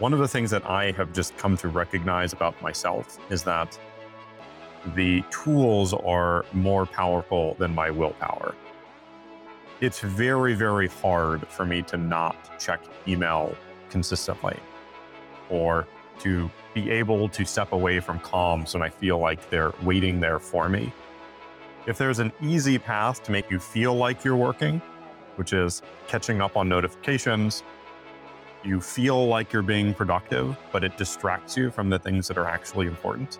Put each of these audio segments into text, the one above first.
One of the things that I have just come to recognize about myself is that the tools are more powerful than my willpower. It's very, very hard for me to not check email consistently or to be able to step away from comms when I feel like they're waiting there for me. If there's an easy path to make you feel like you're working, which is catching up on notifications, you feel like you're being productive, but it distracts you from the things that are actually important.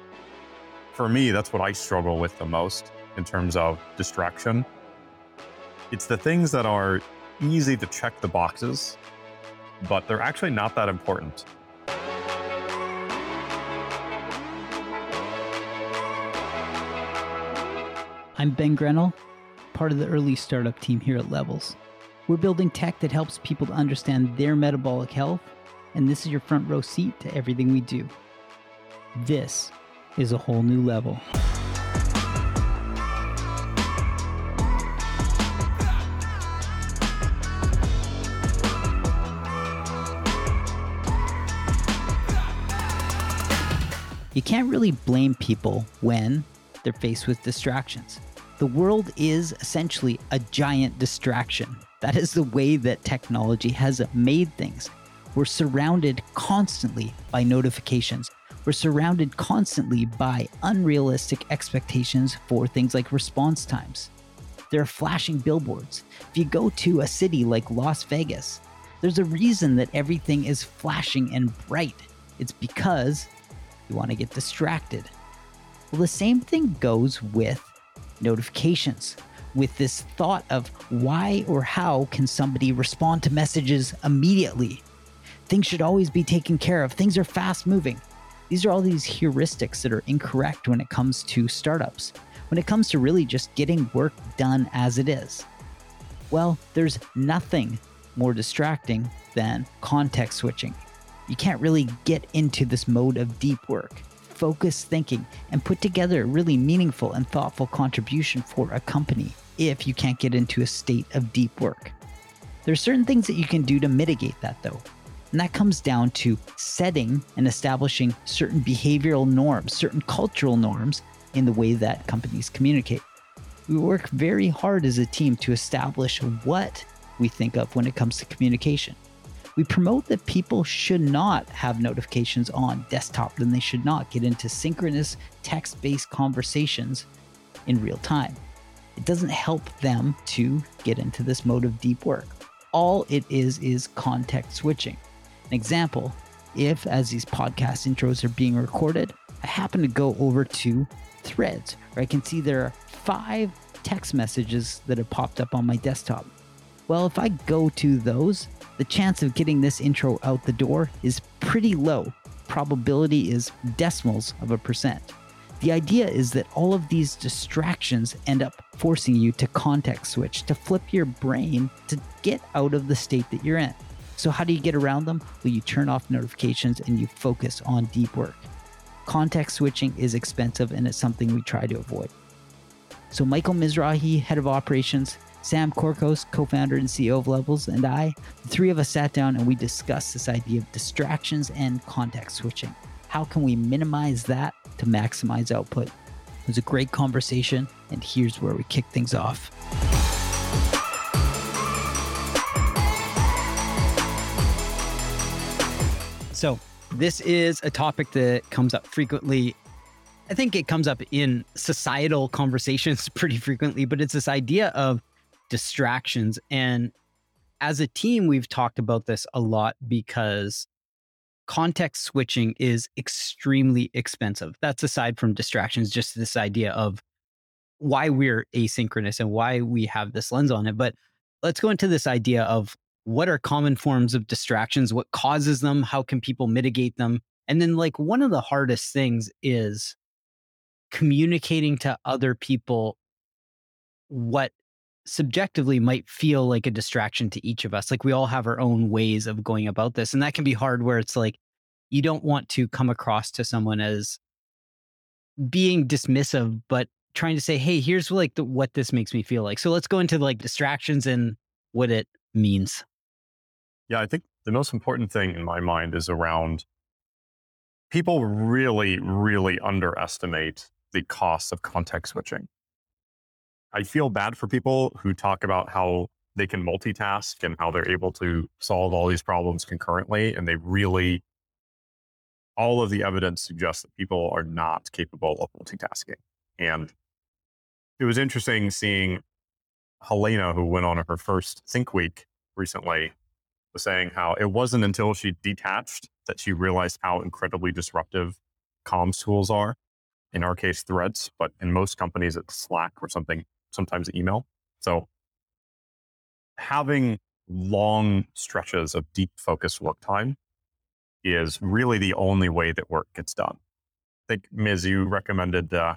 For me, that's what I struggle with the most in terms of distraction. It's the things that are easy to check the boxes, but they're actually not that important. I'm Ben Grenell, part of the early startup team here at Levels. We're building tech that helps people to understand their metabolic health, and this is your front row seat to everything we do. This is a whole new level. You can't really blame people when they're faced with distractions. The world is essentially a giant distraction. That is the way that technology has made things. We're surrounded constantly by notifications. We're surrounded constantly by unrealistic expectations for things like response times. There are flashing billboards. If you go to a city like Las Vegas, there's a reason that everything is flashing and bright. It's because you want to get distracted. Well, the same thing goes with notifications with this thought of why or how can somebody respond to messages immediately? Things should always be taken care of. Things are fast moving. These are all these heuristics that are incorrect when it comes to startups, when it comes to really just getting work done as it is. Well, there's nothing more distracting than context switching. You can't really get into this mode of deep work focused thinking, and put together a really meaningful and thoughtful contribution for a company if you can't get into a state of deep work. There are certain things that you can do to mitigate that though. And that comes down to setting and establishing certain behavioral norms, certain cultural norms in the way that companies communicate. We work very hard as a team to establish what we think of when it comes to communication we promote that people should not have notifications on desktop, then they should not get into synchronous text based conversations in real time. It doesn't help them to get into this mode of deep work. All it is is context switching. An example if, as these podcast intros are being recorded, I happen to go over to threads where I can see there are five text messages that have popped up on my desktop. Well, if I go to those, the chance of getting this intro out the door is pretty low. Probability is decimals of a percent. The idea is that all of these distractions end up forcing you to context switch, to flip your brain to get out of the state that you're in. So, how do you get around them? Well, you turn off notifications and you focus on deep work. Context switching is expensive and it's something we try to avoid. So, Michael Mizrahi, head of operations, Sam Corcos, co founder and CEO of Levels, and I, the three of us sat down and we discussed this idea of distractions and context switching. How can we minimize that to maximize output? It was a great conversation, and here's where we kick things off. So, this is a topic that comes up frequently. I think it comes up in societal conversations pretty frequently, but it's this idea of distractions. And as a team, we've talked about this a lot because context switching is extremely expensive. That's aside from distractions, just this idea of why we're asynchronous and why we have this lens on it. But let's go into this idea of what are common forms of distractions, what causes them, how can people mitigate them? And then, like, one of the hardest things is communicating to other people what subjectively might feel like a distraction to each of us. Like we all have our own ways of going about this. And that can be hard where it's like you don't want to come across to someone as being dismissive, but trying to say, hey, here's like the, what this makes me feel like. So let's go into like distractions and what it means. Yeah, I think the most important thing in my mind is around people really, really underestimate the cost of context switching. I feel bad for people who talk about how they can multitask and how they're able to solve all these problems concurrently. And they really, all of the evidence suggests that people are not capable of multitasking. And it was interesting seeing Helena, who went on her first Think Week recently, was saying how it wasn't until she detached that she realized how incredibly disruptive comms tools are. In our case, threads, but in most companies, it's Slack or something, sometimes email. So having long stretches of deep focused work time is really the only way that work gets done. I think, Ms., you recommended uh,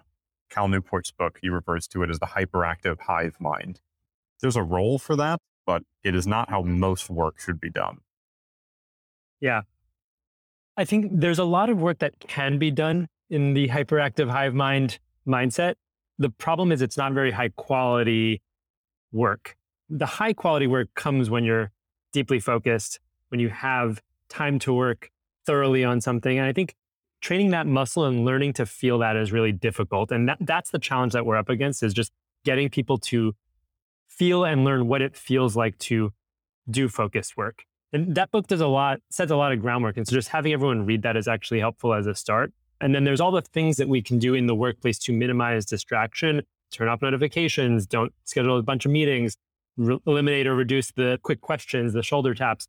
Cal Newport's book. He refers to it as the hyperactive hive mind. There's a role for that, but it is not how most work should be done. Yeah. I think there's a lot of work that can be done in the hyperactive hive mind mindset. The problem is it's not very high quality work. The high quality work comes when you're deeply focused, when you have time to work thoroughly on something. And I think training that muscle and learning to feel that is really difficult. And that, that's the challenge that we're up against is just getting people to feel and learn what it feels like to do focused work. And that book does a lot, sets a lot of groundwork. And so just having everyone read that is actually helpful as a start. And then there's all the things that we can do in the workplace to minimize distraction, turn off notifications, don't schedule a bunch of meetings, re- eliminate or reduce the quick questions, the shoulder taps.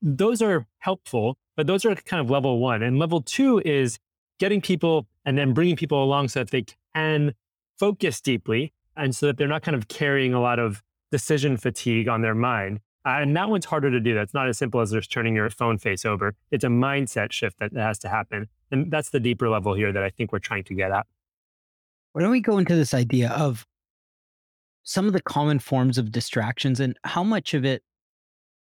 Those are helpful, but those are kind of level one. And level two is getting people and then bringing people along so that they can focus deeply and so that they're not kind of carrying a lot of decision fatigue on their mind. Uh, and that one's harder to do. That's not as simple as just turning your phone face over. It's a mindset shift that has to happen. And that's the deeper level here that I think we're trying to get at. Why don't we go into this idea of some of the common forms of distractions and how much of it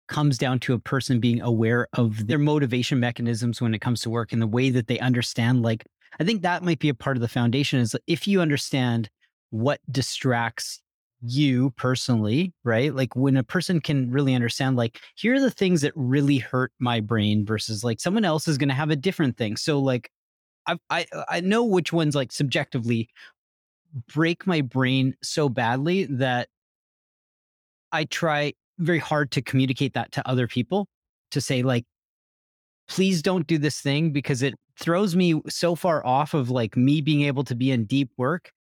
comes down to a person being aware of their motivation mechanisms when it comes to work and the way that they understand like i think that might be a part of the foundation is if you understand what distracts you personally, right? Like when a person can really understand, like, here are the things that really hurt my brain versus like someone else is going to have a different thing. So, like, I, I, I know which ones like subjectively break my brain so badly that I try very hard to communicate that to other people to say, like, please don't do this thing because it throws me so far off of like me being able to be in deep work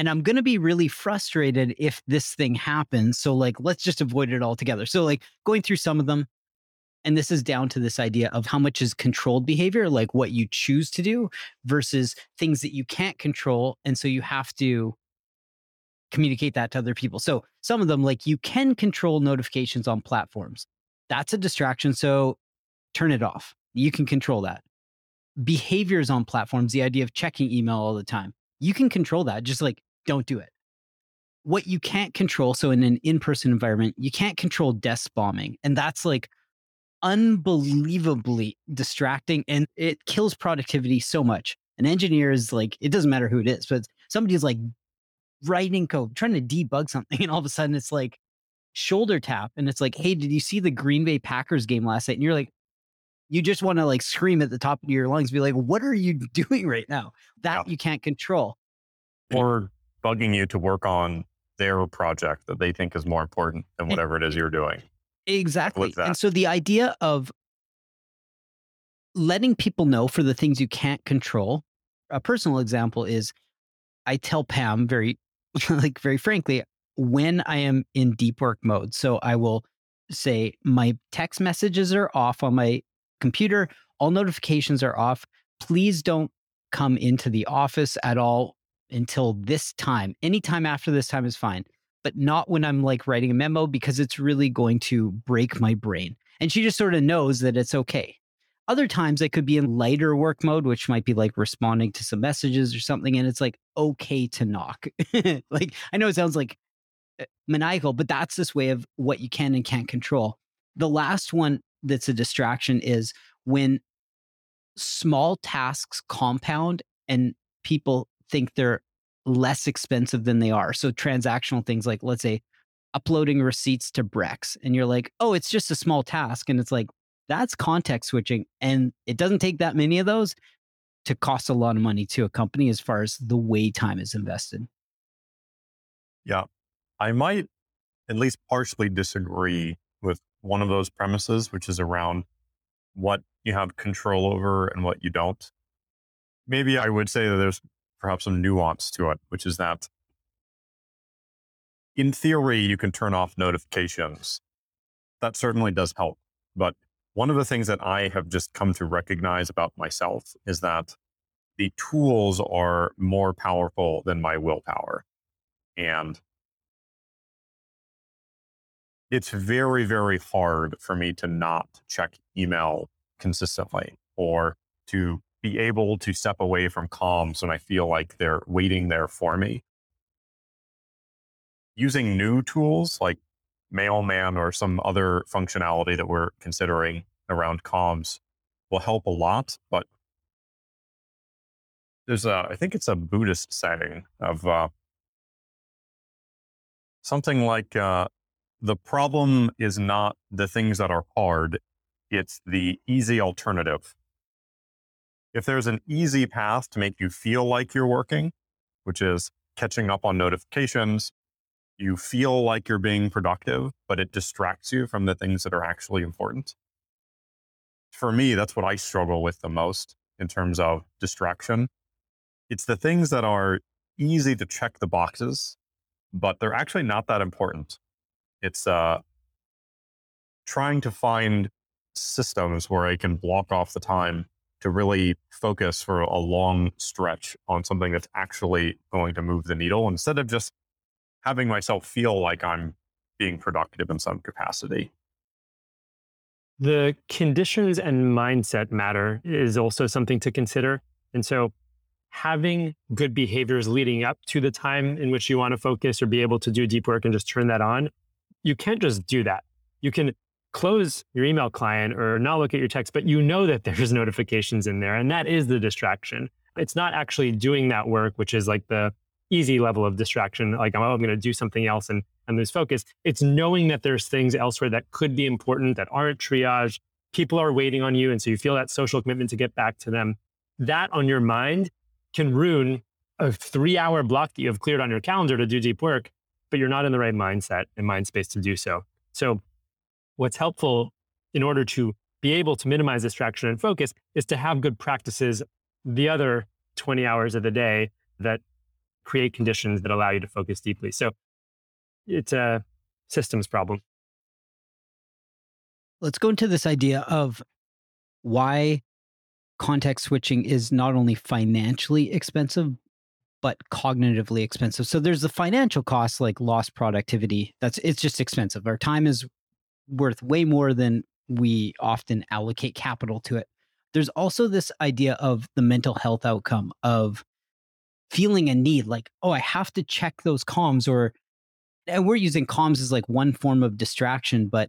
and I'm going to be really frustrated if this thing happens. So, like, let's just avoid it altogether. So, like, going through some of them, and this is down to this idea of how much is controlled behavior, like what you choose to do versus things that you can't control. And so you have to communicate that to other people. So, some of them, like, you can control notifications on platforms. That's a distraction. So, turn it off. You can control that. Behaviors on platforms, the idea of checking email all the time you can control that. Just like don't do it. What you can't control, so in an in person environment, you can't control desk bombing. And that's like unbelievably distracting and it kills productivity so much. An engineer is like, it doesn't matter who it is, but somebody's like writing code, trying to debug something, and all of a sudden it's like shoulder tap. And it's like, hey, did you see the Green Bay Packers game last night? And you're like, you just want to like scream at the top of your lungs, be like, what are you doing right now? That yeah. you can't control. Or bugging you to work on their project that they think is more important than whatever it is you're doing. Exactly. And so the idea of letting people know for the things you can't control, a personal example is I tell Pam very, like, very frankly, when I am in deep work mode. So I will say my text messages are off on my computer. All notifications are off. Please don't come into the office at all until this time. Anytime after this time is fine, but not when I'm like writing a memo because it's really going to break my brain. And she just sort of knows that it's okay. Other times I could be in lighter work mode, which might be like responding to some messages or something. And it's like okay to knock. like I know it sounds like uh, maniacal, but that's this way of what you can and can't control. The last one that's a distraction is when small tasks compound and people think they're less expensive than they are. So transactional things like let's say uploading receipts to Brex and you're like, "Oh, it's just a small task." And it's like That's context switching. And it doesn't take that many of those to cost a lot of money to a company as far as the way time is invested. Yeah. I might at least partially disagree with one of those premises, which is around what you have control over and what you don't. Maybe I would say that there's perhaps some nuance to it, which is that in theory, you can turn off notifications. That certainly does help. But one of the things that I have just come to recognize about myself is that the tools are more powerful than my willpower. And it's very, very hard for me to not check email consistently or to be able to step away from comms when I feel like they're waiting there for me. Using new tools like Mailman or some other functionality that we're considering around comms will help a lot. But there's a, I think it's a Buddhist saying of uh, something like uh, the problem is not the things that are hard, it's the easy alternative. If there's an easy path to make you feel like you're working, which is catching up on notifications, you feel like you're being productive, but it distracts you from the things that are actually important. For me, that's what I struggle with the most in terms of distraction. It's the things that are easy to check the boxes, but they're actually not that important. It's uh, trying to find systems where I can block off the time to really focus for a long stretch on something that's actually going to move the needle instead of just having myself feel like I'm being productive in some capacity. The conditions and mindset matter is also something to consider. And so, having good behaviors leading up to the time in which you want to focus or be able to do deep work and just turn that on, you can't just do that. You can close your email client or not look at your text, but you know that there's notifications in there. And that is the distraction. It's not actually doing that work, which is like the easy level of distraction, like, oh, I'm going to do something else and, and lose focus. It's knowing that there's things elsewhere that could be important that aren't triage. People are waiting on you. And so you feel that social commitment to get back to them. That on your mind can ruin a three hour block that you have cleared on your calendar to do deep work, but you're not in the right mindset and mind space to do so. So, what's helpful in order to be able to minimize distraction and focus is to have good practices the other 20 hours of the day that create conditions that allow you to focus deeply. So it's a systems problem. Let's go into this idea of why context switching is not only financially expensive, but cognitively expensive. So there's the financial costs like lost productivity. That's it's just expensive. Our time is worth way more than we often allocate capital to it. There's also this idea of the mental health outcome of feeling a need like oh i have to check those comms or and we're using comms as like one form of distraction but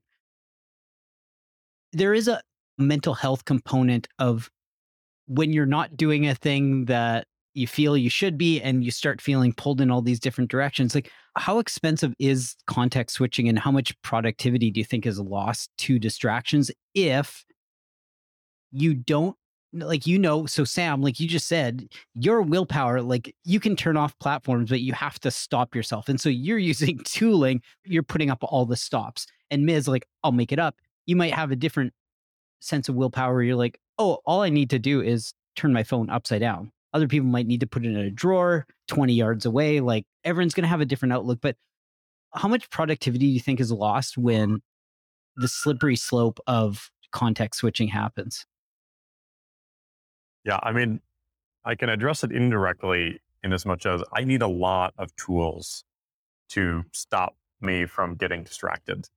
there is a mental health component of when you're not doing a thing that you feel you should be and you start feeling pulled in all these different directions like how expensive is context switching and how much productivity do you think is lost to distractions if you don't like you know so sam like you just said your willpower like you can turn off platforms but you have to stop yourself and so you're using tooling you're putting up all the stops and miz like i'll make it up. You might have a different sense of willpower you're like oh all i need to do is turn my phone upside down other people might need to put it in a drawer 20 yards away like everyone's going to have a different outlook but how much productivity do you think is lost when the slippery slope of context switching happens yeah, I mean, I can address it indirectly in as much as I need a lot of tools to stop me from getting distracted.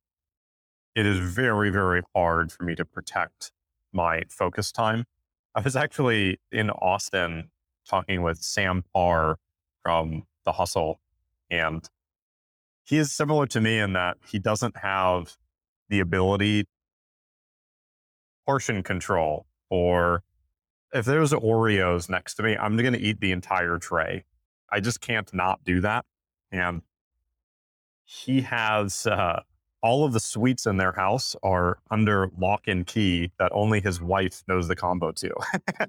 It is very, very hard for me to protect my focus time. I was actually in Austin talking with Sam Parr from The Hustle, and he is similar to me in that he doesn't have the ability portion control or if there's Oreos next to me, I'm going to eat the entire tray. I just can't not do that. And he has uh, all of the sweets in their house are under lock and key that only his wife knows the combo to.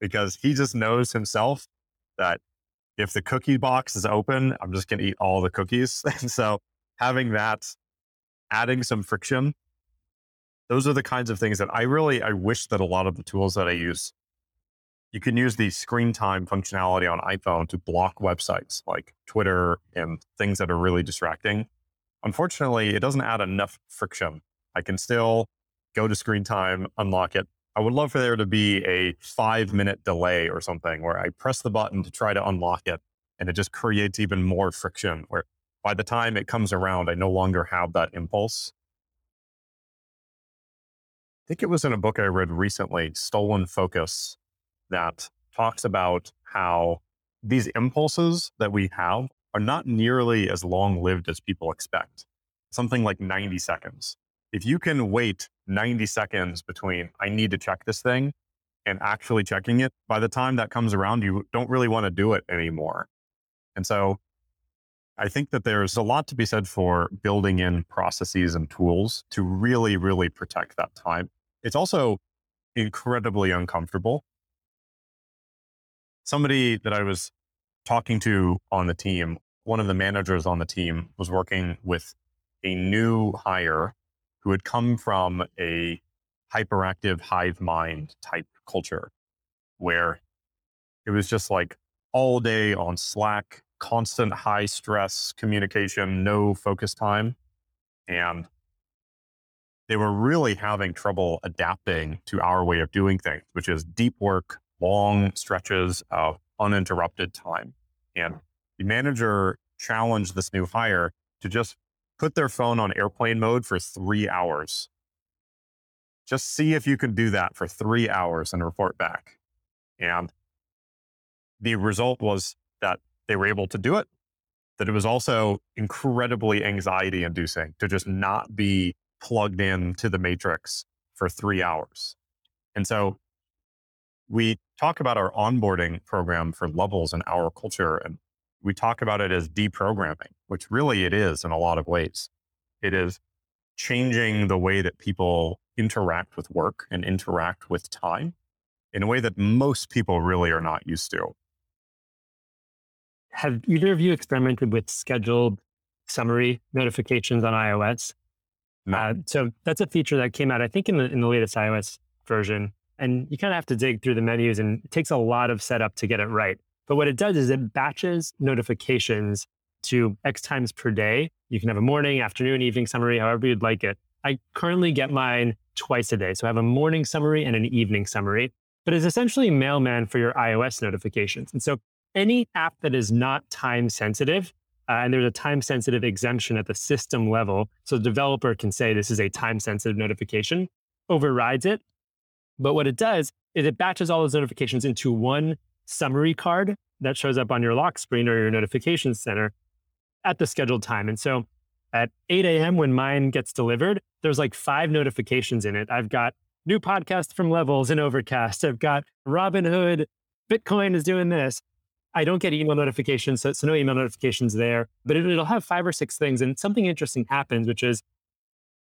because he just knows himself that if the cookie box is open, I'm just going to eat all the cookies. and so having that, adding some friction, those are the kinds of things that I really, I wish that a lot of the tools that I use, you can use the screen time functionality on iPhone to block websites like Twitter and things that are really distracting. Unfortunately, it doesn't add enough friction. I can still go to screen time, unlock it, I would love for there to be a five minute delay or something where I press the button to try to unlock it and it just creates even more friction where by the time it comes around, I no longer have that impulse. I think it was in a book I read recently, Stolen Focus, that talks about how these impulses that we have are not nearly as long lived as people expect. Something like 90 seconds. If you can wait 90 seconds between I need to check this thing and actually checking it, by the time that comes around, you don't really want to do it anymore. And so I think that there's a lot to be said for building in processes and tools to really, really protect that time. It's also incredibly uncomfortable. Somebody that I was talking to on the team, one of the managers on the team was working with a new hire who had come from a hyperactive hive mind type culture where it was just like all day on Slack, constant high stress communication, no focus time. And they were really having trouble adapting to our way of doing things, which is deep work, long stretches of uninterrupted time. And the manager challenged this new hire to just put their phone on airplane mode for three hours. Just see if you can do that for three hours and report back. And the result was that they were able to do it, that it was also incredibly anxiety inducing to just not be plugged in to the matrix for three hours. And so we talk about our onboarding program for levels in our culture and we talk about it as deprogramming, which really it is in a lot of ways. It is changing the way that people interact with work and interact with time in a way that most people really are not used to. Have either of you experimented with scheduled summary notifications on iOS? No. Uh, so that's a feature that came out, I think, in the in the latest iOS version. And you kind of have to dig through the menus, and it takes a lot of setup to get it right. But what it does is it batches notifications to X times per day. You can have a morning, afternoon, evening summary, however you'd like it. I currently get mine twice a day. So I have a morning summary and an evening summary, but it's essentially mailman for your iOS notifications. And so any app that is not time sensitive, uh, and there's a time sensitive exemption at the system level. So the developer can say this is a time sensitive notification, overrides it. But what it does is it batches all those notifications into one summary card that shows up on your lock screen or your notifications center at the scheduled time. And so at 8 a.m., when mine gets delivered, there's like five notifications in it. I've got new podcast from Levels and Overcast. I've got Robinhood, Bitcoin is doing this. I don't get email notifications, so, so no email notifications there, but it, it'll have five or six things. And something interesting happens, which is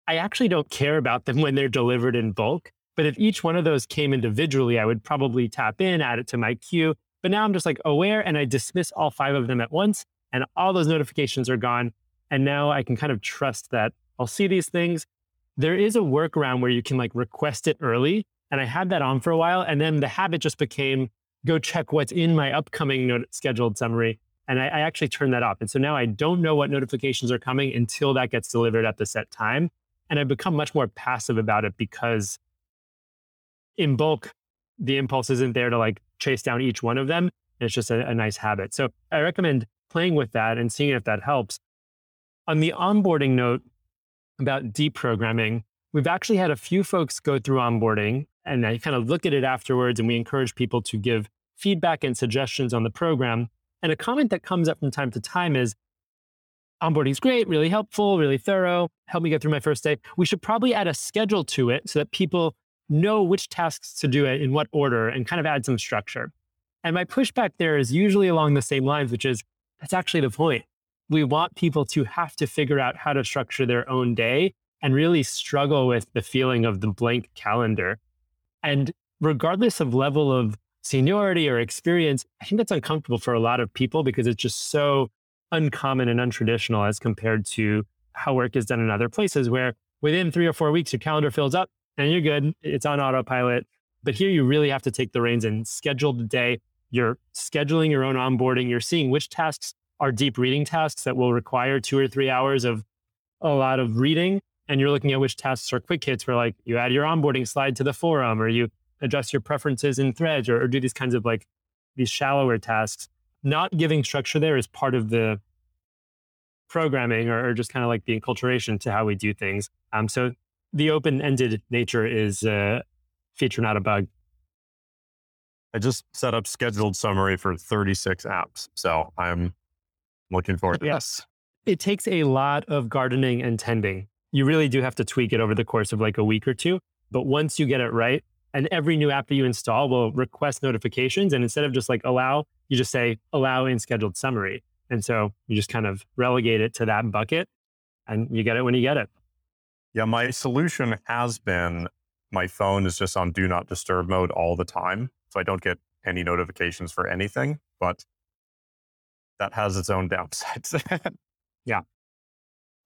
I actually don't care about them when they're delivered in bulk. But if each one of those came individually, I would probably tap in, add it to my queue. But now I'm just like aware and I dismiss all five of them at once and all those notifications are gone. And now I can kind of trust that I'll see these things. There is a workaround where you can like request it early. And I had that on for a while. And then the habit just became go check what's in my upcoming not- scheduled summary. And I, I actually turned that off. And so now I don't know what notifications are coming until that gets delivered at the set time. And I've become much more passive about it because in bulk, the impulse isn't there to like chase down each one of them. It's just a, a nice habit. So I recommend playing with that and seeing if that helps. On the onboarding note about deprogramming, we've actually had a few folks go through onboarding and I kind of look at it afterwards and we encourage people to give feedback and suggestions on the program. And a comment that comes up from time to time is onboarding is great, really helpful, really thorough, help me get through my first day. We should probably add a schedule to it so that people know which tasks to do it in what order and kind of add some structure. And my pushback there is usually along the same lines, which is that's actually the point. we want people to have to figure out how to structure their own day and really struggle with the feeling of the blank calendar. And regardless of level of seniority or experience, I think that's uncomfortable for a lot of people because it's just so uncommon and untraditional as compared to how work is done in other places where within three or four weeks, your calendar fills up and you're good. It's on autopilot. But here you really have to take the reins and schedule the day. You're scheduling your own onboarding. You're seeing which tasks are deep reading tasks that will require two or three hours of a lot of reading. And you're looking at which tasks are quick hits where like you add your onboarding slide to the forum or you adjust your preferences in threads or, or do these kinds of like these shallower tasks. Not giving structure there is part of the programming or, or just kind of like the enculturation to how we do things. Um, so the open-ended nature is a feature, not a bug. I just set up scheduled summary for 36 apps. So I'm looking forward to yes. It takes a lot of gardening and tending. You really do have to tweak it over the course of like a week or two. But once you get it right, and every new app that you install will request notifications. And instead of just like allow, you just say allow in scheduled summary. And so you just kind of relegate it to that bucket and you get it when you get it. Yeah, my solution has been my phone is just on do not disturb mode all the time. So I don't get any notifications for anything, but that has its own downsides. yeah.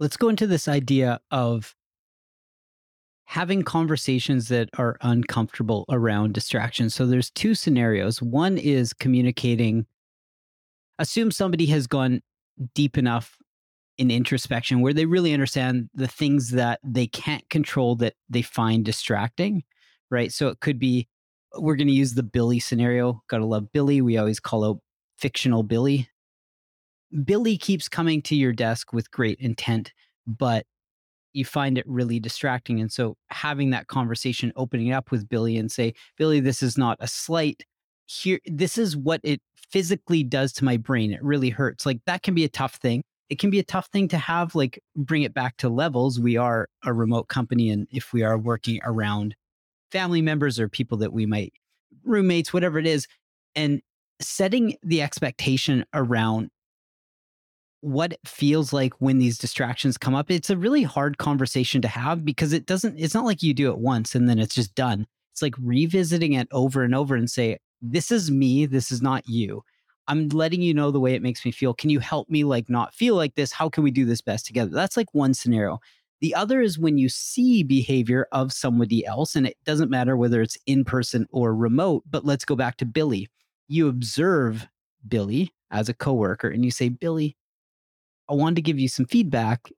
Let's go into this idea of having conversations that are uncomfortable around distractions. So there's two scenarios. One is communicating assume somebody has gone deep enough in introspection where they really understand the things that they can't control that they find distracting, right? So it could be we're going to use the Billy scenario. Gotta love Billy. We always call out fictional Billy. Billy keeps coming to your desk with great intent, but you find it really distracting. And so having that conversation, opening up with Billy and say, Billy, this is not a slight. Here, this is what it physically does to my brain. It really hurts. Like that can be a tough thing it can be a tough thing to have like bring it back to levels we are a remote company and if we are working around family members or people that we might roommates whatever it is and setting the expectation around what it feels like when these distractions come up it's a really hard conversation to have because it doesn't it's not like you do it once and then it's just done it's like revisiting it over and over and say this is me this is not you I'm letting you know the way it makes me feel. Can you help me like not feel like this? How can we do this best together? That's like one scenario. The other is when you see behavior of somebody else, and it doesn't matter whether it's in person or remote, but let's go back to Billy. You observe Billy as a coworker and you say, Billy, I wanted to give you some feedback.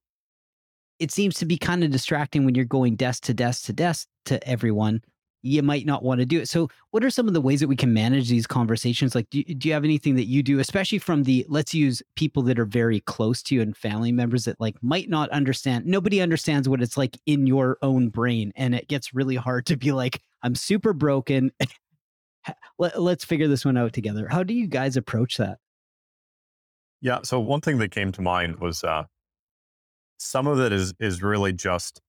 It seems to be kind of distracting when you're going desk to desk to desk to everyone you might not want to do it. So, what are some of the ways that we can manage these conversations? Like, do, do you have anything that you do, especially from the let's use people that are very close to you and family members that like might not understand? Nobody understands what it's like in your own brain. And it gets really hard to be like, I'm super broken. Let, let's figure this one out together. How do you guys approach that? Yeah. So, one thing that came to mind was uh, some of it is is really just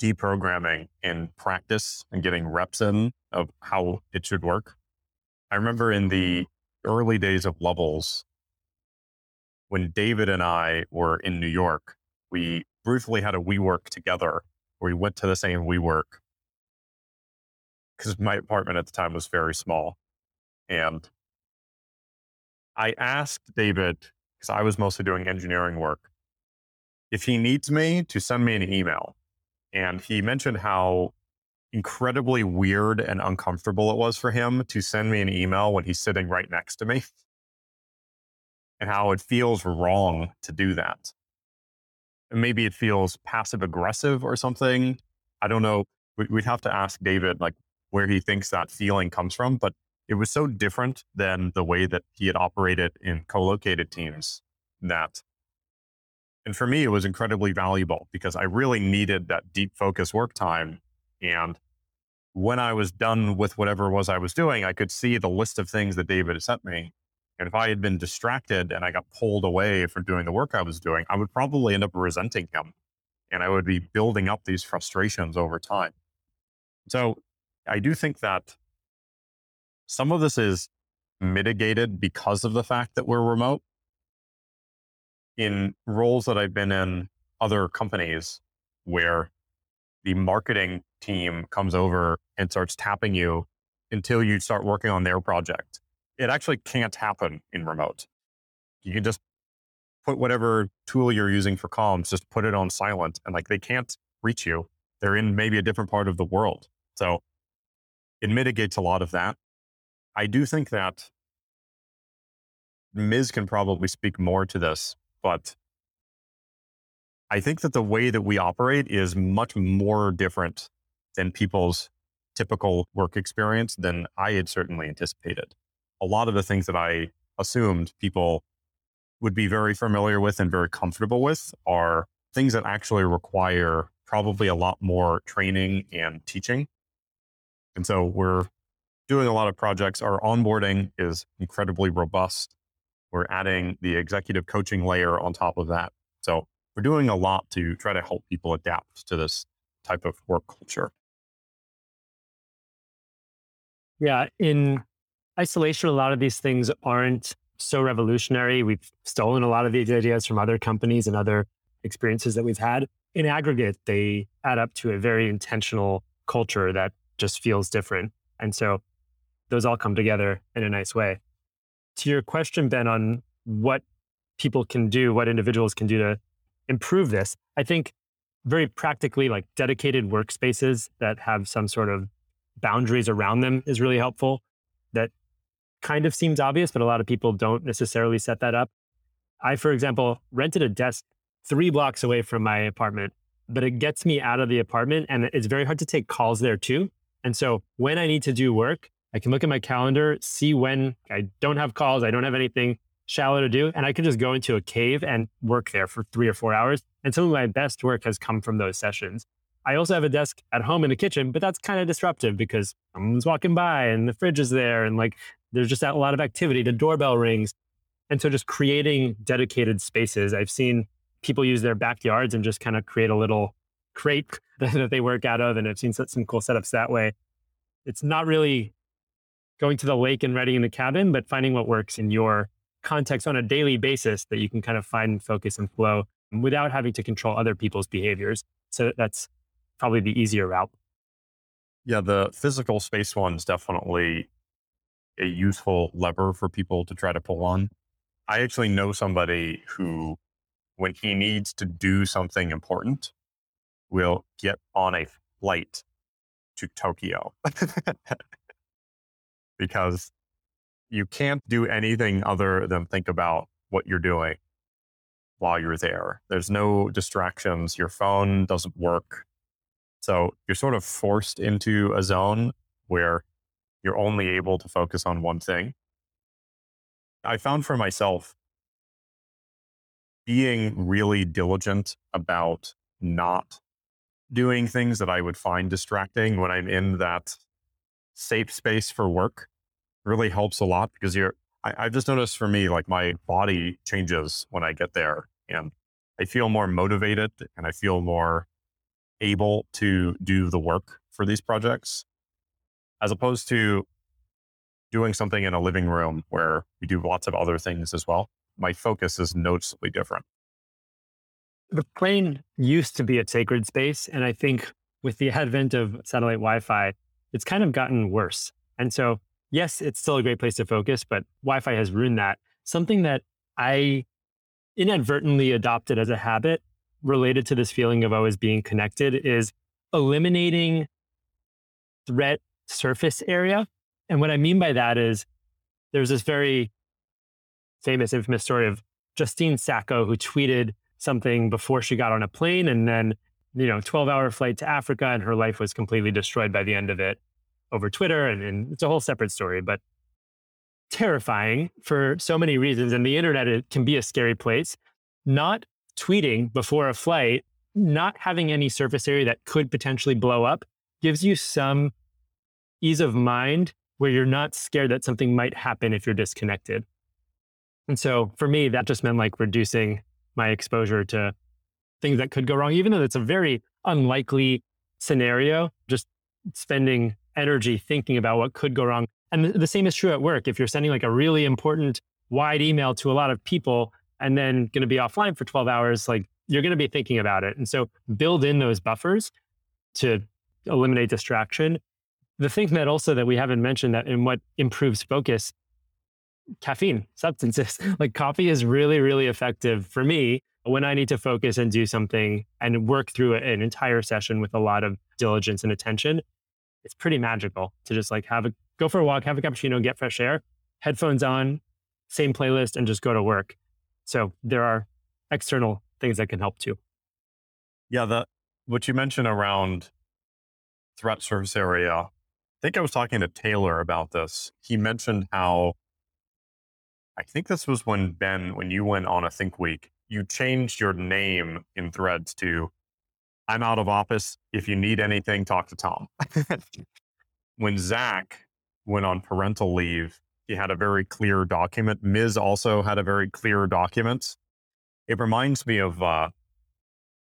deprogramming in practice and getting reps in of how it should work. I remember in mm-hmm. the early days of Levels, when David and I were in New York, we briefly had a WeWork together where we went to the same WeWork because my apartment at the time was very small. And I asked David, because I was mostly doing engineering work, if he needs me to send me an email and he mentioned how incredibly weird and uncomfortable it was for him to send me an email when he's sitting right next to me, and how it feels wrong to do that. And maybe it feels passive aggressive or something. I don't know. We'd have to ask David like where he thinks that feeling comes from, but it was so different than the way that he had operated in co-located teams that and for me, it was incredibly valuable because I really needed that deep focus work time. And when I was done with whatever it was I was doing, I could see the list of things that David had sent me. And if I had been distracted and I got pulled away from doing the work I was doing, I would probably end up resenting him and I would be building up these frustrations over time. So I do think that some of this is mitigated because of the fact that we're remote. In roles that I've been in other companies where the marketing team comes over and starts tapping you until you start working on their project. It actually can't happen in remote. You can just put whatever tool you're using for comms, just put it on silent and like they can't reach you. They're in maybe a different part of the world. So it mitigates a lot of that. I do think that Miz can probably speak more to this, but I think that the way that we operate is much more different than people's typical work experience than I had certainly anticipated. A lot of the things that I assumed people would be very familiar with and very comfortable with are things that actually require probably a lot more training and teaching. And so we're doing a lot of projects. Our onboarding is incredibly robust. We're adding the executive coaching layer on top of that. So we're doing a lot to try to help people adapt to this type of work culture. Yeah. In isolation, a lot of these things aren't so revolutionary. We've stolen a lot of these ideas from other companies and other experiences that we've had. In aggregate, they add up to a very intentional culture that just feels different. And so those all come together in a nice way. To your question, Ben, on what people can do, what individuals can do to improve this, I think very practically, like dedicated workspaces that have some sort of boundaries around them is really helpful. That kind of seems obvious, but a lot of people don't necessarily set that up. I, for example, rented a desk three blocks away from my apartment, but it gets me out of the apartment and it's very hard to take calls there too. And so when I need to do work, I can look at my calendar, see when I don't have calls, I don't have anything shallow to do, and I can just go into a cave and work there for three or four hours. And some of my best work has come from those sessions. I also have a desk at home in the kitchen, but that's kind of disruptive because someone's walking by and the fridge is there and like there's just a lot of activity. The doorbell rings. And so just creating dedicated spaces. I've seen people use their backyards and just kind of create a little crate that they work out of. And I've seen some cool setups that way. It's not really going to the lake and ready in the cabin, but finding what works in your context on a daily basis that you can kind of find focus and flow without having to control other people's behaviors. So that's probably the easier route. Yeah, the physical space one is definitely a useful lever for people to try to pull on. I actually know somebody who, when he needs to do something important, will get on a flight to Tokyo because you can't do anything other than think about what you're doing while you're there. There's no distractions. Your phone doesn't work. So you're sort of forced into a zone where you're only able to focus on one thing. I found for myself being really diligent about not doing things that I would find distracting when I'm in that safe space for work really helps a lot because you're, I, have just noticed for me, like my body changes when I get there and I feel more motivated and I feel more able to do the work for these projects as opposed to doing something in a living room where we do lots of other things as well. My focus is noticeably different. The plane used to be a sacred space. And I think with the advent of satellite Wi Fi, it's kind of gotten worse. And so, yes, it's still a great place to focus, but Wi Fi has ruined that. Something that I inadvertently adopted as a habit related to this feeling of always being connected is eliminating threat surface area. And what I mean by that is there's this very famous, infamous story of Justine Sacco who tweeted something before she got on a plane and then, you know, 12 hour flight to Africa and her life was completely destroyed by the end of it over Twitter. And, and it's a whole separate story, but terrifying for so many reasons. And the internet it can be a scary place. Not tweeting before a flight, not having any surface area that could potentially blow up gives you some ease of mind where you're not scared that something might happen if you're disconnected. And so for me, that just meant like reducing my exposure to things that could go wrong, even though it's a very unlikely scenario, just spending energy thinking about what could go wrong. And the same is true at work. If you're sending like a really important wide email to a lot of people and then going to be offline for 12 hours, like you're going to be thinking about it. And so build in those buffers to eliminate distraction. The thing that also that we haven't mentioned that in what improves focus, caffeine, substances. like coffee is really, really effective for me when I need to focus and do something and work through an entire session with a lot of diligence and attention. It's pretty magical to just like have a go for a walk, have a cappuccino, get fresh air, headphones on, same playlist, and just go to work. So there are external things that can help too. Yeah, the what you mentioned around threat surface area. I think I was talking to Taylor about this. He mentioned how I think this was when Ben, when you went on a Think Week, you changed your name in threads to I'm out of office. If you need anything, talk to Tom. when Zach went on parental leave, he had a very clear document. Miz also had a very clear document. It reminds me of uh,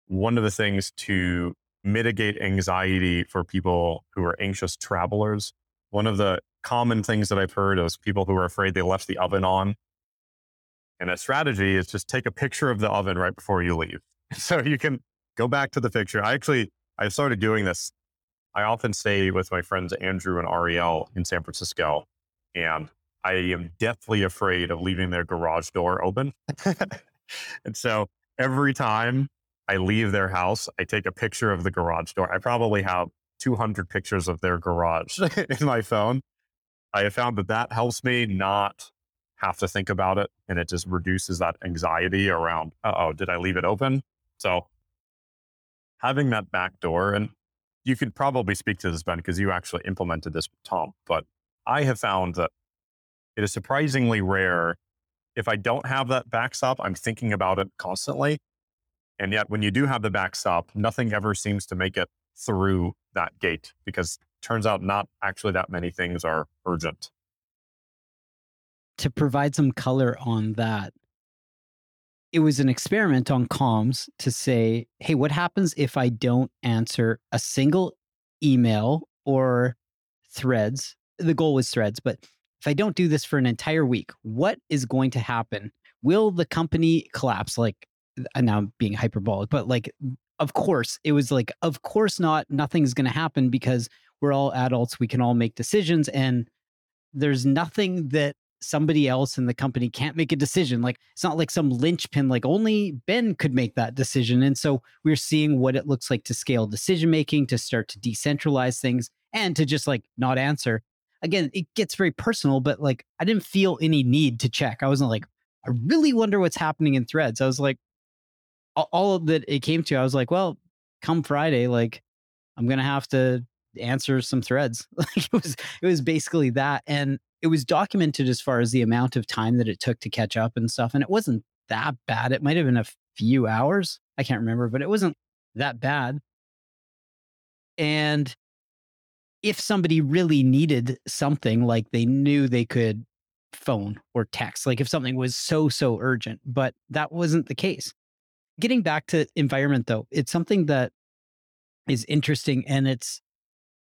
one of the things to mitigate anxiety for people who are anxious travelers. One of the common things that I've heard is people who are afraid they left the oven on. And a strategy is just take a picture of the oven right before you leave. So you can go back to the picture. I actually, I started doing this. I often stay with my friends Andrew and Ariel in San Francisco. And I am deathly afraid of leaving their garage door open. and so every time I leave their house, I take a picture of the garage door. I probably have 200 pictures of their garage in my phone. I have found that that helps me not have to think about it and it just reduces that anxiety around, oh, did I leave it open? So having that back door, and you could probably speak to this, Ben, because you actually implemented this with Tom, but I have found that it is surprisingly rare. If I don't have that backstop, I'm thinking about it constantly. And yet, when you do have the backstop, nothing ever seems to make it through that gate because turns out not actually that many things are urgent. To provide some color on that, it was an experiment on comms to say, hey, what happens if I don't answer a single email or threads? The goal was threads, but if I don't do this for an entire week, what is going to happen? Will the company collapse? Like, and now I'm being hyperbolic, but like, of course, it was like, of course not. Nothing's going to happen because we're all adults. We can all make decisions. And there's nothing that somebody else in the company can't make a decision. Like it's not like some linchpin, like only Ben could make that decision. And so we're seeing what it looks like to scale decision making, to start to decentralize things, and to just like not answer. Again, it gets very personal, but like I didn't feel any need to check. I wasn't like, I really wonder what's happening in threads. I was like, all that it came to, I was like, well, come Friday, like I'm gonna have to answer some threads. Like it was it was basically that. And it was documented as far as the amount of time that it took to catch up and stuff. And it wasn't that bad. It might have been a few hours. I can't remember, but it wasn't that bad. And if somebody really needed something, like they knew they could phone or text, like if something was so, so urgent, but that wasn't the case. Getting back to environment, though, it's something that is interesting and it's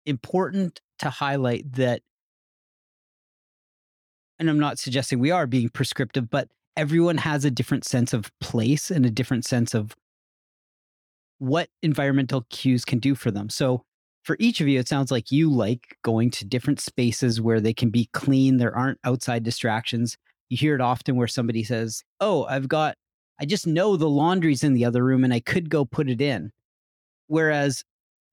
important to highlight that and I'm not suggesting we are being prescriptive, but everyone has a different sense of place and a different sense of what environmental cues can do for them. So, for each of you, it sounds like you like going to different spaces where they can be clean, there aren't outside distractions. You hear it often where somebody says, Oh, I've got, I just know the laundry's in the other room and I could go put it in. Whereas,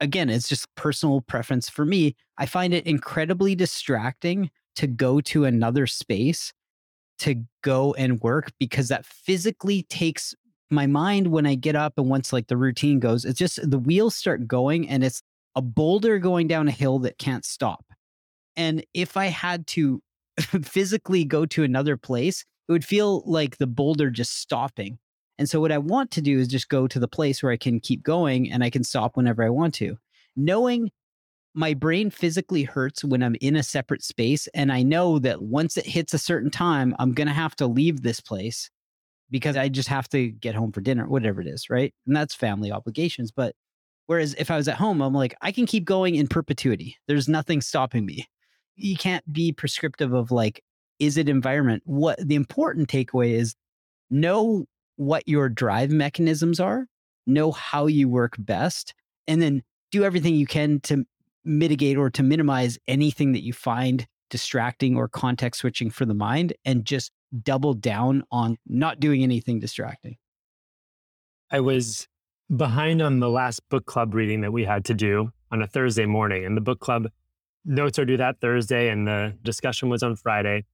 again, it's just personal preference for me. I find it incredibly distracting to go to another space to go and work because that physically takes my mind when I get up and once like the routine goes, it's just the wheels start going and it's a boulder going down a hill that can't stop. And if I had to physically go to another place, it would feel like the boulder just stopping. And so what I want to do is just go to the place where I can keep going and I can stop whenever I want to. Knowing my brain physically hurts when I'm in a separate space. And I know that once it hits a certain time, I'm going to have to leave this place because I just have to get home for dinner, whatever it is. Right. And that's family obligations. But whereas if I was at home, I'm like, I can keep going in perpetuity. There's nothing stopping me. You can't be prescriptive of like, is it environment? What the important takeaway is know what your drive mechanisms are, know how you work best, and then do everything you can to mitigate or to minimize anything that you find distracting or context switching for the mind and just double down on not doing anything distracting. I was behind on the last book club reading that we had to do on a Thursday morning, and the book club notes are due that Thursday, and the discussion was on Friday.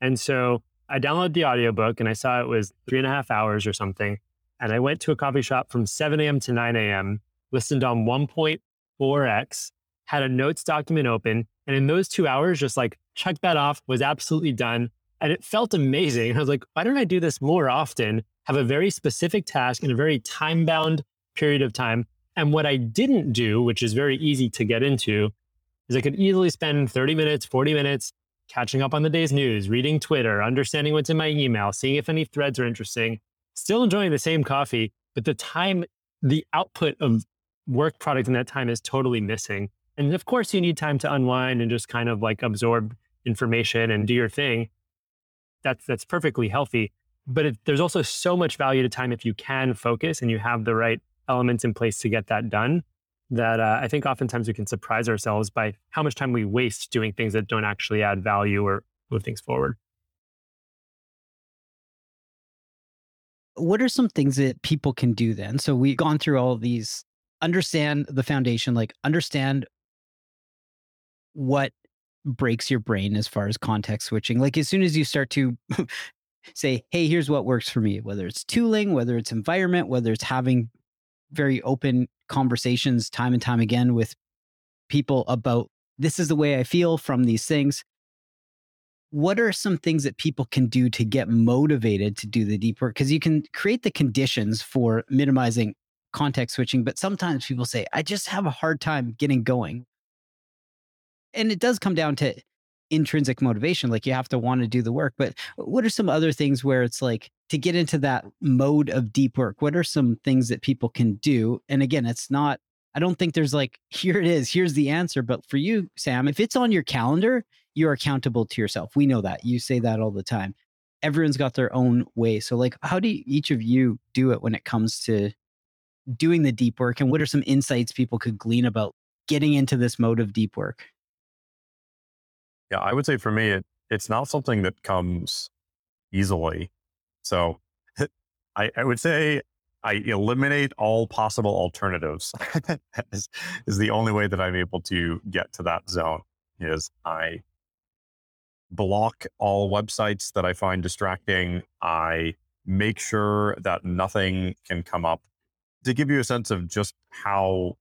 And so I downloaded the audiobook and I saw it was three and a half hours or something. And I went to a coffee shop from 7 a.m. to 9 a.m., listened on 1.4x, had a notes document open. And in those two hours, just like checked that off, was absolutely done. And it felt amazing. I was like, why don't I do this more often? Have a very specific task in a very time bound period of time. And what I didn't do, which is very easy to get into, is I could easily spend 30 minutes, 40 minutes catching up on the day's news, reading Twitter, understanding what's in my email, seeing if any threads are interesting, still enjoying the same coffee, but the time, the output of work product in that time is totally missing. And of course, you need time to unwind and just kind of like absorb information and do your thing. That's that's perfectly healthy. But it, there's also so much value to time if you can focus and you have the right elements in place to get that done that uh, I think oftentimes we can surprise ourselves by how much time we waste doing things that don't actually add value or move things forward. What are some things that people can do then? So we've gone through all these, understand the foundation, like understand what breaks your brain as far as context switching. Like as soon as you start to say, hey, here's what works for me, whether it's tooling, whether it's environment, whether it's having very open conversations time and time again with people about this is the way I feel from these things. What are some things that people can do to get motivated to do the deep work? Because you can create the conditions for minimizing context switching, but sometimes people say, I just have a hard time getting going. And it does come down to intrinsic motivation. Like you have to want to do the work. But what are some other things where it's like to get into that mode of deep work? What are some things that people can do? And again, it's not, I don't think there's like, here it is, here's the answer. But for you, Sam, if it's on your calendar, you're accountable to yourself. We know that. You say that all the time. Everyone's got their own way. So, like, how do each of you do it when it comes to doing the deep work? And what are some insights people could glean about getting into this mode of deep work? Yeah, I would say for me, it, it's not something that comes easily. So I, I would say I eliminate all possible alternatives is, is the only way that I'm able to get to that zone is I block all websites that I find distracting. I make sure that nothing can come up to give you a sense of just how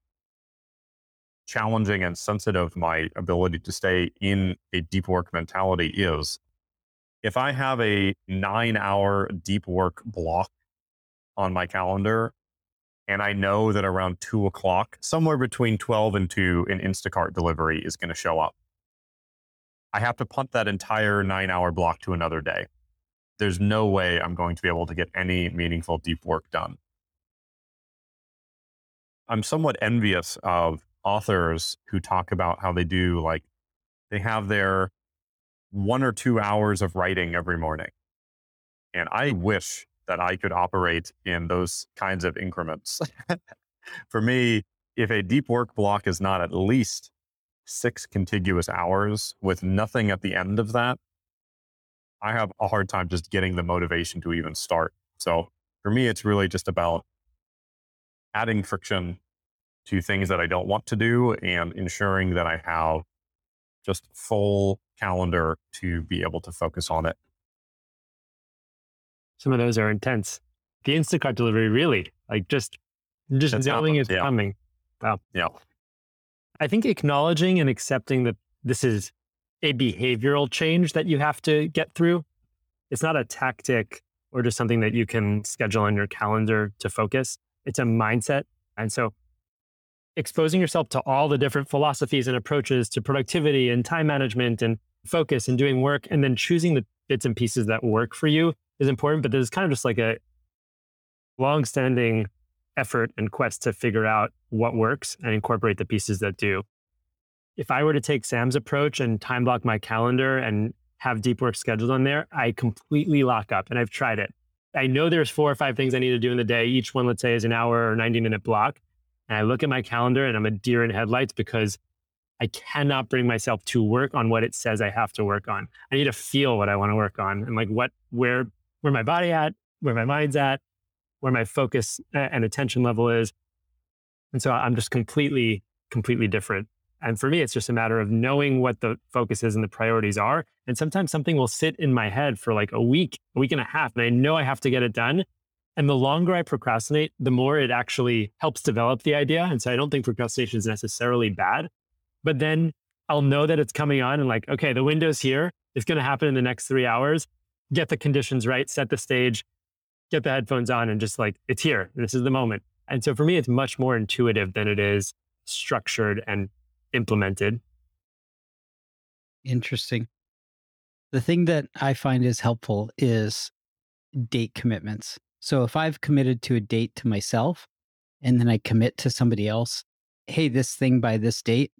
challenging and sensitive my ability to stay in a deep work mentality is. If I have a nine hour deep work block on my calendar, and I know that around two o'clock, somewhere between 12 and 2, an Instacart delivery is going to show up. I have to punt that entire nine hour block to another day. There's no way I'm going to be able to get any meaningful deep work done. I'm somewhat envious of authors who talk about how they do like they have their one or two hours of writing every morning. And I wish that I could operate in those kinds of increments. For me, if a deep work block is not at least six contiguous hours with nothing at the end of that, I have a hard time just getting the motivation to even start. So for me, it's really just about adding friction to things that I don't want to do and ensuring that I have just full calendar to be able to focus on it. Some of those are intense. The Instacart delivery, really, like just just That's knowing it's yeah. coming. Wow. Yeah. I think acknowledging and accepting that this is a behavioral change that you have to get through. It's not a tactic or just something that you can schedule on your calendar to focus. It's a mindset. And so exposing yourself to all the different philosophies and approaches to productivity and time management and focus and doing work and then choosing the bits and pieces that work for you is important but there's kind of just like a long-standing effort and quest to figure out what works and incorporate the pieces that do if i were to take sam's approach and time block my calendar and have deep work scheduled on there i completely lock up and i've tried it I know there's four or five things I need to do in the day. Each one, let's say, is an hour or 90 minute block. And I look at my calendar and I'm a deer in headlights because I cannot bring myself to work on what it says I have to work on. I need to feel what I want to work on and like what, where, where my body at, where my mind's at, where my focus and attention level is. And so I'm just completely, completely different. And for me, it's just a matter of knowing what the focus is and the priorities are. And sometimes something will sit in my head for like a week, a week and a half, and I know I have to get it done. And the longer I procrastinate, the more it actually helps develop the idea. And so I don't think procrastination is necessarily bad, but then I'll know that it's coming on and like, okay, the window's here. It's going to happen in the next three hours. Get the conditions right, set the stage, get the headphones on, and just like, it's here. This is the moment. And so for me, it's much more intuitive than it is structured and implemented. Interesting. The thing that I find is helpful is date commitments. So if I've committed to a date to myself and then I commit to somebody else, hey, this thing by this date,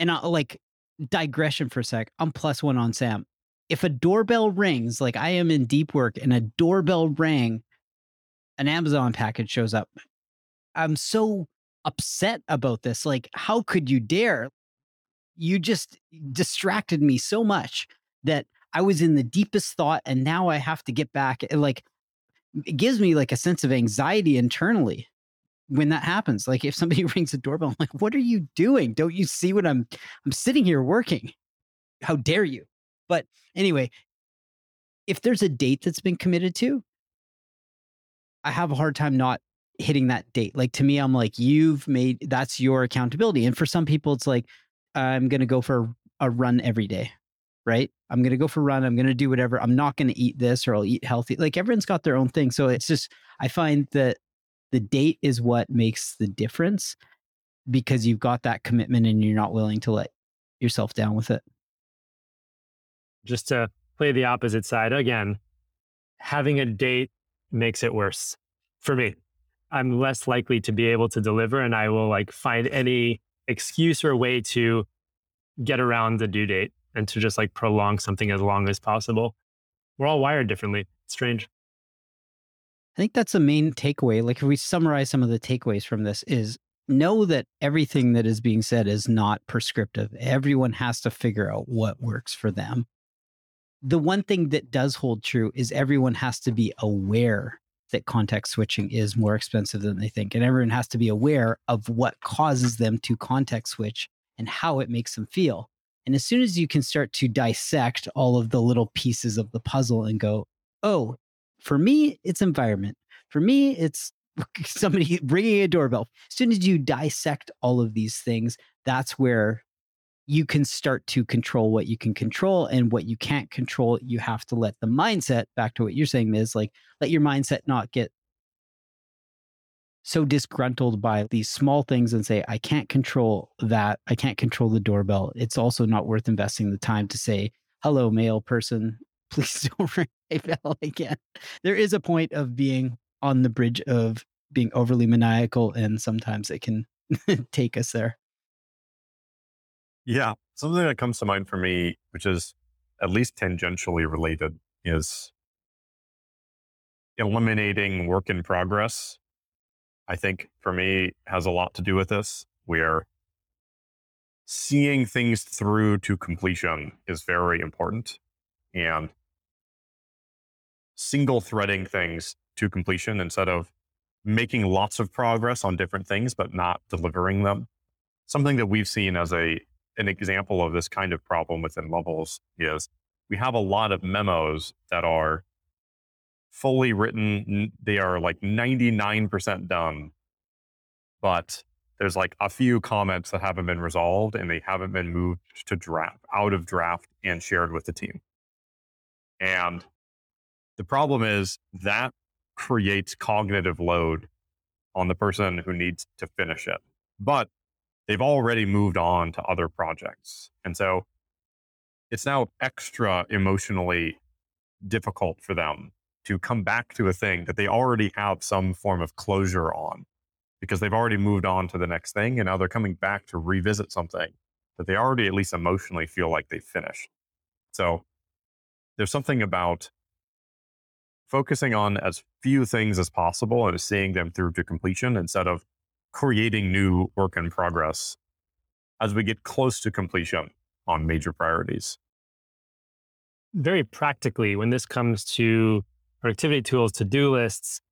and I'll like digression for a sec, I'm plus one on Sam. If a doorbell rings, like I am in deep work and a doorbell rang, an Amazon package shows up. I'm so upset about this. Like, how could you dare? You just distracted me so much that I was in the deepest thought and now I have to get back. Eh, like, it gives me like a sense of anxiety internally when that happens. Like if somebody rings the doorbell, I'm like, what are you doing? Don't you see what I'm I'm sitting here working? How dare you? But anyway, if there's a date that's been committed to, I have a hard time not hitting that date. Like to me, I'm like, you've made that's your accountability. And for some people, it's like, I'm gonna go for a run every day right? I'm going to go for a run. I'm going to do whatever. I'm not going to eat this or I'll eat healthy. Like everyone's got their own thing. So it's just, I find that the date is what makes the difference because you've got that commitment and you're not willing to let yourself down with it. Just to play the opposite side again, having a date makes it worse for me. I'm less likely to be able to deliver and I will like find any excuse or way to get around the due date and to just like prolong something as long as possible. We're all wired differently. It's strange. I think that's the main takeaway. Like if we summarize some of the takeaways from this is know that everything that is being said is not prescriptive. Everyone has to figure out what works for them. The one thing that does hold true is everyone has to be aware that context switching is more expensive than they think. And everyone has to be aware of what causes them to context switch and how it makes them feel. And as soon as you can start to dissect all of the little pieces of the puzzle and go, oh, for me, it's environment. For me, it's somebody ringing a doorbell. As soon as you dissect all of these things, that's where you can start to control what you can control and what you can't control. You have to let the mindset, back to what you're saying, Miz, like let your mindset not get so disgruntled by these small things and say, I can't control that. I can't control the doorbell. It's also not worth investing the time to say, hello, mail person. Please don't ring my bell again. There is a point of being on the bridge of being overly maniacal, and sometimes it can take us there. Yeah. Something that comes to mind for me, which is at least tangentially related, is eliminating work in progress I think for me has a lot to do with this. Where seeing things through to completion is very important and single threading things to completion instead of making lots of progress on different things but not delivering them. Something that we've seen as a an example of this kind of problem within levels is we have a lot of memos that are fully written. They are like 99% done, but there's like a few comments that haven't been resolved and they haven't been moved to draft, out of draft and shared with the team. And the problem is that creates cognitive load on the person who needs to finish it. But they've already moved on to other projects. And so it's now extra emotionally difficult for them to come back to a thing that they already have some form of closure on because they've already moved on to the next thing and now they're coming back to revisit something that they already at least emotionally feel like they finished. So there's something about focusing on as few things as possible and seeing them through to completion instead of creating new work in progress as we get close to completion on major priorities. Very practically, when this comes to productivity tools, to do lists,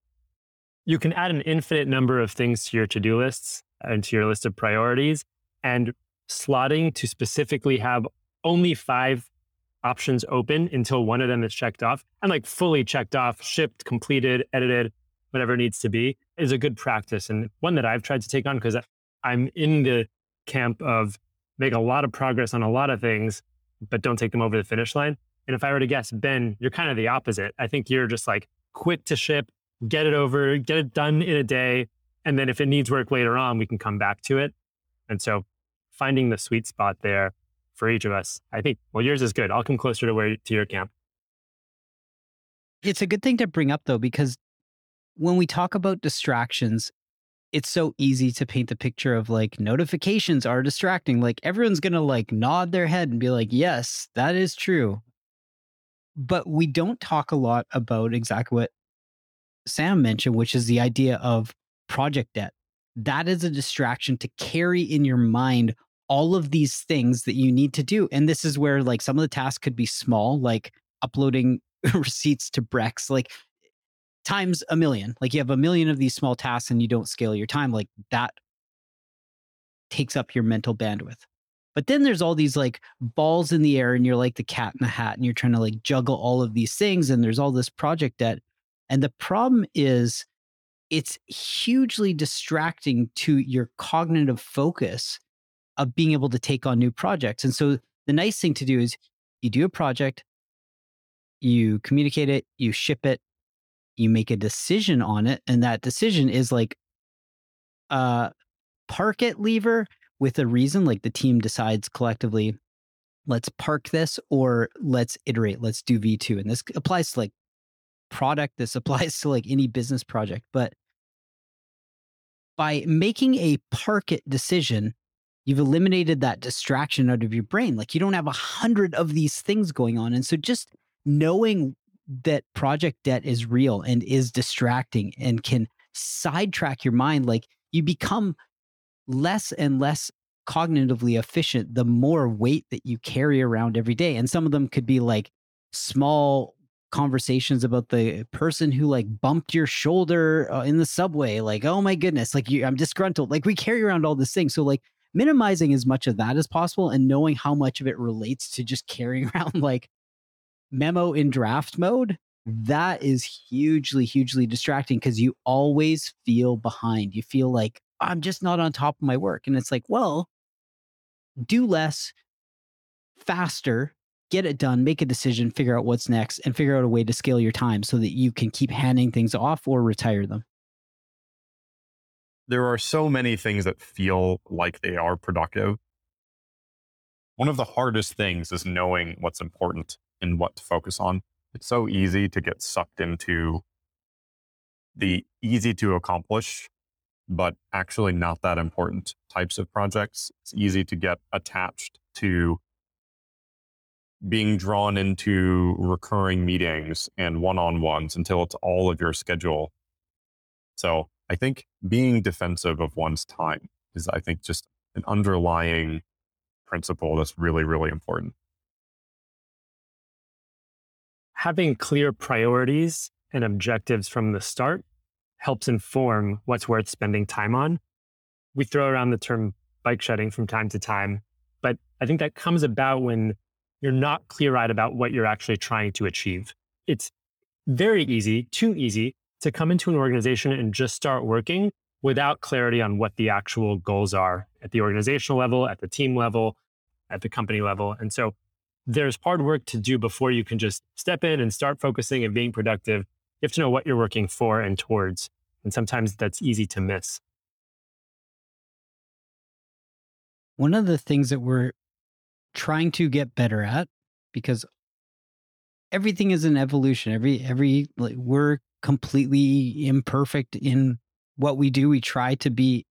you can add an infinite number of things to your to do lists and to your list of priorities. And slotting to specifically have only five options open until one of them is checked off and like fully checked off, shipped, completed, edited, whatever needs to be is a good practice and one that I've tried to take on because I'm in the camp of make a lot of progress on a lot of things, but don't take them over the finish line. And if I were to guess, Ben, you're kind of the opposite. I think you're just like quick to ship, get it over, get it done in a day. And then if it needs work later on, we can come back to it. And so finding the sweet spot there for each of us. I think, well, yours is good. I'll come closer to where to your camp. It's a good thing to bring up though, because when we talk about distractions, it's so easy to paint the picture of like notifications are distracting. Like everyone's going to like nod their head and be like, yes, that is true. But we don't talk a lot about exactly what Sam mentioned, which is the idea of project debt. That is a distraction to carry in your mind all of these things that you need to do. And this is where like some of the tasks could be small, like uploading receipts to Brex, like times a million. Like you have a million of these small tasks and you don't scale your time, like that takes up your mental bandwidth. But then there's all these like balls in the air and you're like the cat in the hat and you're trying to like juggle all of these things and there's all this project debt. And the problem is it's hugely distracting to your cognitive focus of being able to take on new projects. And so the nice thing to do is you do a project, you communicate it, you ship it, you make a decision on it, and that decision is like uh, a park it lever with a reason, like the team decides collectively, let's park this or let's iterate, let's do V2. And this applies to like product, this applies to like any business project. But by making a park it decision, you've eliminated that distraction out of your brain. Like you don't have a hundred of these things going on. And so just knowing that project debt is real and is distracting and can sidetrack your mind, like you become less and less cognitively efficient the more weight that you carry around every day. And some of them could be like small conversations about the person who like bumped your shoulder uh, in the subway like oh my goodness like you, i'm disgruntled like we carry around all these things so like minimizing as much of that as possible and knowing how much of it relates to just carrying around like memo in draft mode that is hugely hugely distracting because you always feel behind you feel like i'm just not on top of my work and it's like well do less faster get it done make a decision figure out what's next and figure out a way to scale your time so that you can keep handing things off or retire them there are so many things that feel like they are productive. One of the hardest things is knowing what's important and what to focus on. It's so easy to get sucked into the easy to accomplish, but actually not that important types of projects. It's easy to get attached to being drawn into recurring meetings and one on ones until it's all of your schedule. So I think being defensive of one's time is, I think, just an underlying principle that's really, really important. Having clear priorities and objectives from the start helps inform what's worth spending time on. We throw around the term bike shedding from time to time, but I think that comes about when you're not clear eyed about what you're actually trying to achieve. It's very easy, too easy to come into an organization and just start working without clarity on what the actual goals are at the organizational level, at the team level, at the company level. And so there's hard work to do before you can just step in and start focusing and being productive. You have to know what you're working for and towards. And sometimes that's easy to miss. One of the things that we're trying to get better at, because everything is an evolution. Every every like we're completely imperfect in what we do. We try to be,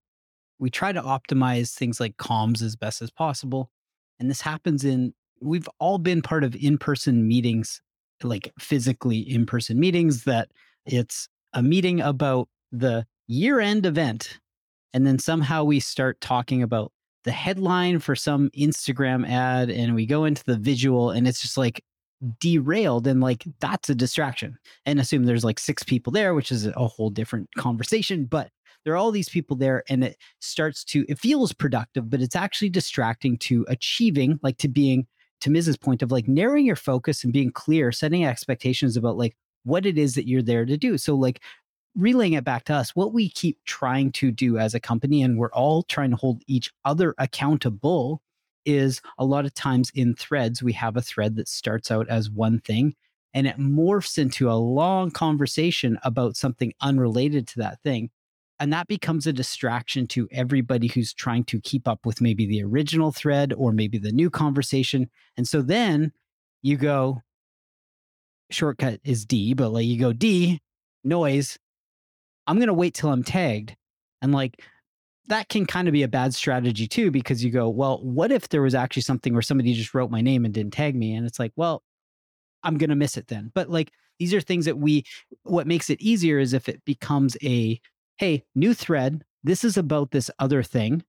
we try to optimize things like comms as best as possible. And this happens in, we've all been part of in person meetings, like physically in person meetings, that it's a meeting about the year end event. And then somehow we start talking about the headline for some Instagram ad and we go into the visual and it's just like derailed and like that's a distraction and assume there's like six people there which is a whole different conversation but there are all these people there and it starts to it feels productive but it's actually distracting to achieving like to being to miz's point of like narrowing your focus and being clear setting expectations about like what it is that you're there to do so like relaying it back to us what we keep trying to do as a company and we're all trying to hold each other accountable is a lot of times in threads, we have a thread that starts out as one thing and it morphs into a long conversation about something unrelated to that thing. And that becomes a distraction to everybody who's trying to keep up with maybe the original thread or maybe the new conversation. And so then you go, shortcut is D, but like you go D, noise. I'm going to wait till I'm tagged. And like that can kind of be a bad strategy too, because you go, well, what if there was actually something where somebody just wrote my name and didn't tag me? And it's like, well, I'm going to miss it then. But like, these are things that we, what makes it easier is if it becomes a, hey, new thread. This is about this other thing.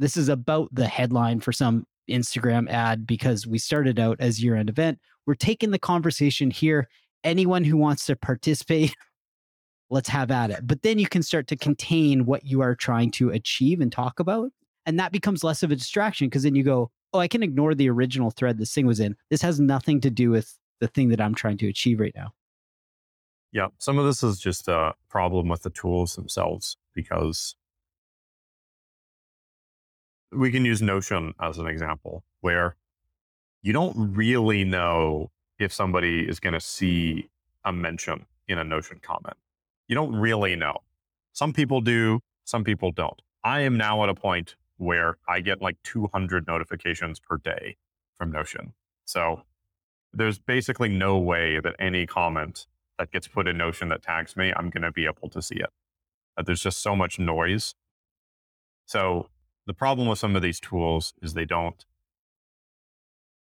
This is about the headline for some Instagram ad because we started out as year end event. We're taking the conversation here. Anyone who wants to participate let's have at it. But then you can start to contain what you are trying to achieve and talk about. And that becomes less of a distraction because then you go, oh, I can ignore the original thread this thing was in. This has nothing to do with the thing that I'm trying to achieve right now. Yeah. Some of this is just a problem with the tools themselves because we can use Notion as an example where you don't really know if somebody is going to see a mention in a Notion comment you don't really know. Some people do, some people don't. I am now at a point where I get like 200 notifications per day from Notion. So there's basically no way that any comment that gets put in Notion that tags me, I'm going to be able to see it. Uh, there's just so much noise. So the problem with some of these tools is they don't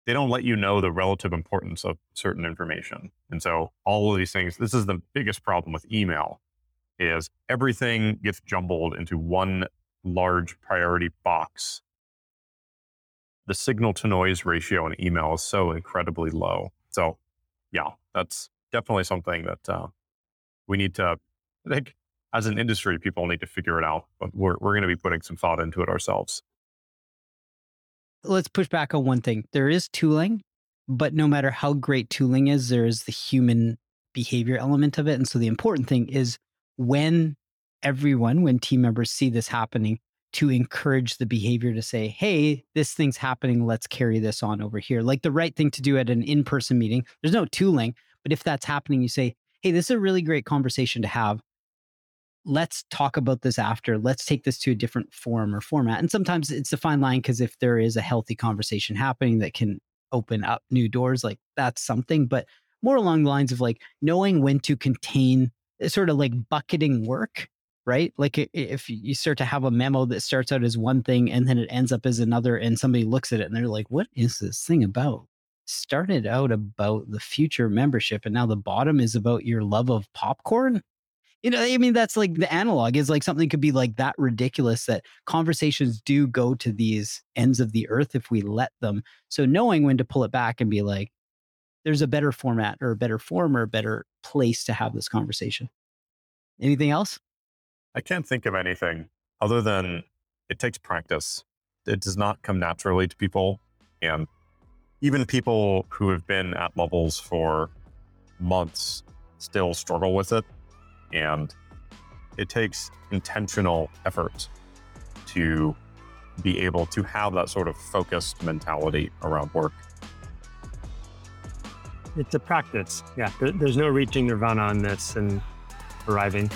they don't let you know the relative importance of certain information. And so all of these things, this is the biggest problem with email is everything gets jumbled into one large priority box. The signal to noise ratio in email is so incredibly low. So yeah, that's definitely something that uh, we need to, I think as an industry, people need to figure it out, but we're, we're going to be putting some thought into it ourselves let's push back on one thing. There is tooling, but no matter how great tooling is, there is the human behavior element of it. And so the important thing is when everyone, when team members see this happening, to encourage the behavior to say, hey, this thing's happening. Let's carry this on over here. Like the right thing to do at an in person meeting. There's no tooling, but if that's happening, you say, hey, this is a really great conversation to have let's talk about this after. Let's take this to a different form or format. And sometimes it's a fine line because if there is a healthy conversation happening that can open up new doors, like that's something. But more along the lines of like knowing when to contain eh, sort of like bucketing work, right? Like if you start to have a memo that starts out as one thing and then it ends up as another, and somebody looks at it and they're like, what is this thing about? Started out about the future membership, and now the bottom is about your love of popcorn? You know i mean that's like the analog is like something could be like that ridiculous that conversations do go to these ends of the earth if we let them. So knowing when to pull it back and be like there's a better format or a better form or a better place to have this conversation. Anything else? I can't think of anything other than it takes practice. It does not come naturally to people and even people who have been at levels for months still struggle with it and it takes intentional effort to be able to have that sort of focused mentality around work. It's a practice. Yeah. There's no reaching nirvana on this and arriving.